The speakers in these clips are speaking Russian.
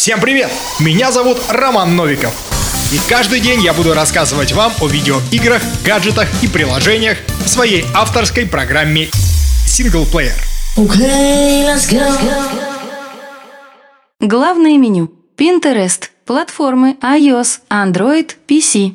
Всем привет! Меня зовут Роман Новиков. И каждый день я буду рассказывать вам о видеоиграх, гаджетах и приложениях в своей авторской программе Синглплеер. Okay, let's go. Главное меню. Pinterest. Платформы iOS, Android, PC.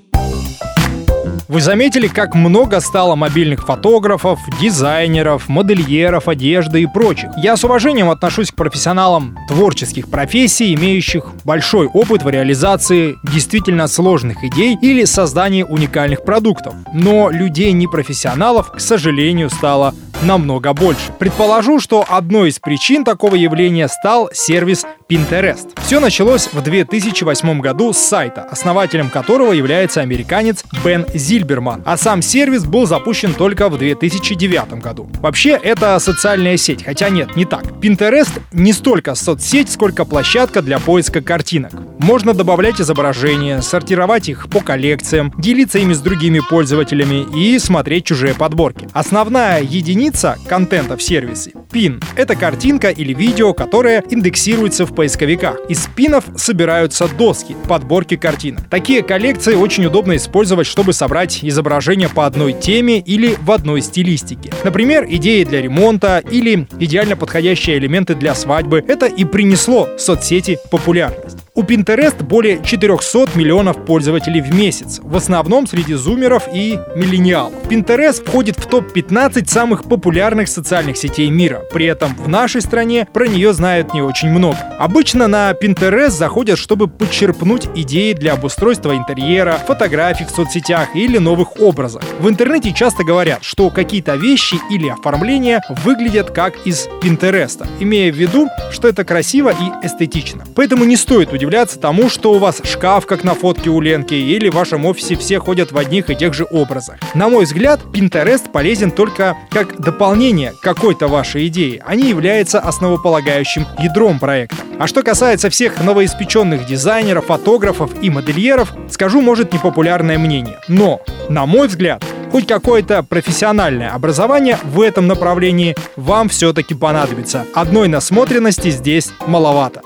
Вы заметили, как много стало мобильных фотографов, дизайнеров, модельеров одежды и прочих? Я с уважением отношусь к профессионалам творческих профессий, имеющих большой опыт в реализации действительно сложных идей или создании уникальных продуктов. Но людей непрофессионалов, к сожалению, стало намного больше. Предположу, что одной из причин такого явления стал сервис Pinterest. Все началось в 2008 году с сайта, основателем которого является американец Бен Зильберман, а сам сервис был запущен только в 2009 году. Вообще, это социальная сеть, хотя нет, не так. Pinterest не столько соцсеть, сколько площадка для поиска картинок. Можно добавлять изображения, сортировать их по коллекциям, делиться ими с другими пользователями и смотреть чужие подборки. Основная единица контента в сервисе — пин. Это картинка или видео, которое индексируется в поисковиках. Из пинов собираются доски, подборки картинок. Такие коллекции очень удобно использовать, чтобы собрать изображения по одной теме или в одной стилистике. Например, идеи для ремонта или идеально подходящие элементы для свадьбы. Это и принесло соцсети популярность. У Pinterest более 400 миллионов пользователей в месяц, в основном среди зумеров и миллениалов. Pinterest входит в топ-15 самых популярных социальных сетей мира. При этом в нашей стране про нее знают не очень много. Обычно на Pinterest заходят, чтобы подчерпнуть идеи для обустройства интерьера, фотографий в соцсетях или новых образов. В интернете часто говорят, что какие-то вещи или оформления выглядят как из Pinterest, имея в виду, что это красиво и эстетично. Поэтому не стоит удивляться удивляться тому, что у вас шкаф, как на фотке у Ленки, или в вашем офисе все ходят в одних и тех же образах. На мой взгляд, Pinterest полезен только как дополнение какой-то вашей идеи, а не является основополагающим ядром проекта. А что касается всех новоиспеченных дизайнеров, фотографов и модельеров, скажу, может, непопулярное мнение. Но, на мой взгляд, хоть какое-то профессиональное образование в этом направлении вам все-таки понадобится. Одной насмотренности здесь маловато.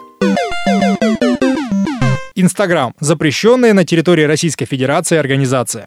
Инстаграм – запрещенная на территории Российской Федерации организация.